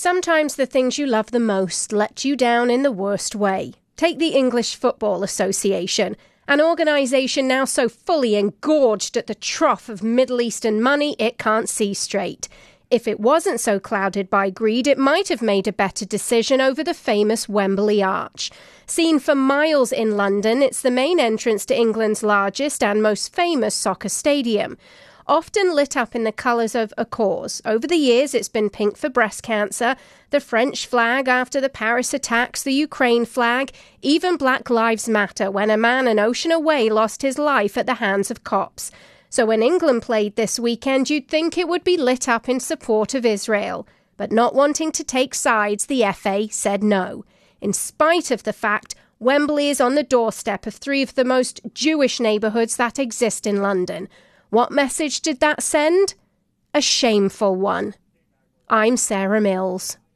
Sometimes the things you love the most let you down in the worst way. Take the English Football Association, an organisation now so fully engorged at the trough of Middle Eastern money it can't see straight. If it wasn't so clouded by greed, it might have made a better decision over the famous Wembley Arch. Seen for miles in London, it's the main entrance to England's largest and most famous soccer stadium often lit up in the colours of a cause. Over the years, it's been pink for breast cancer, the French flag after the Paris attacks, the Ukraine flag, even Black Lives Matter when a man an ocean away lost his life at the hands of cops. So when England played this weekend, you'd think it would be lit up in support of Israel. But not wanting to take sides, the FA said no. In spite of the fact Wembley is on the doorstep of three of the most Jewish neighbourhoods that exist in London. What message did that send? A shameful one. I'm Sarah Mills.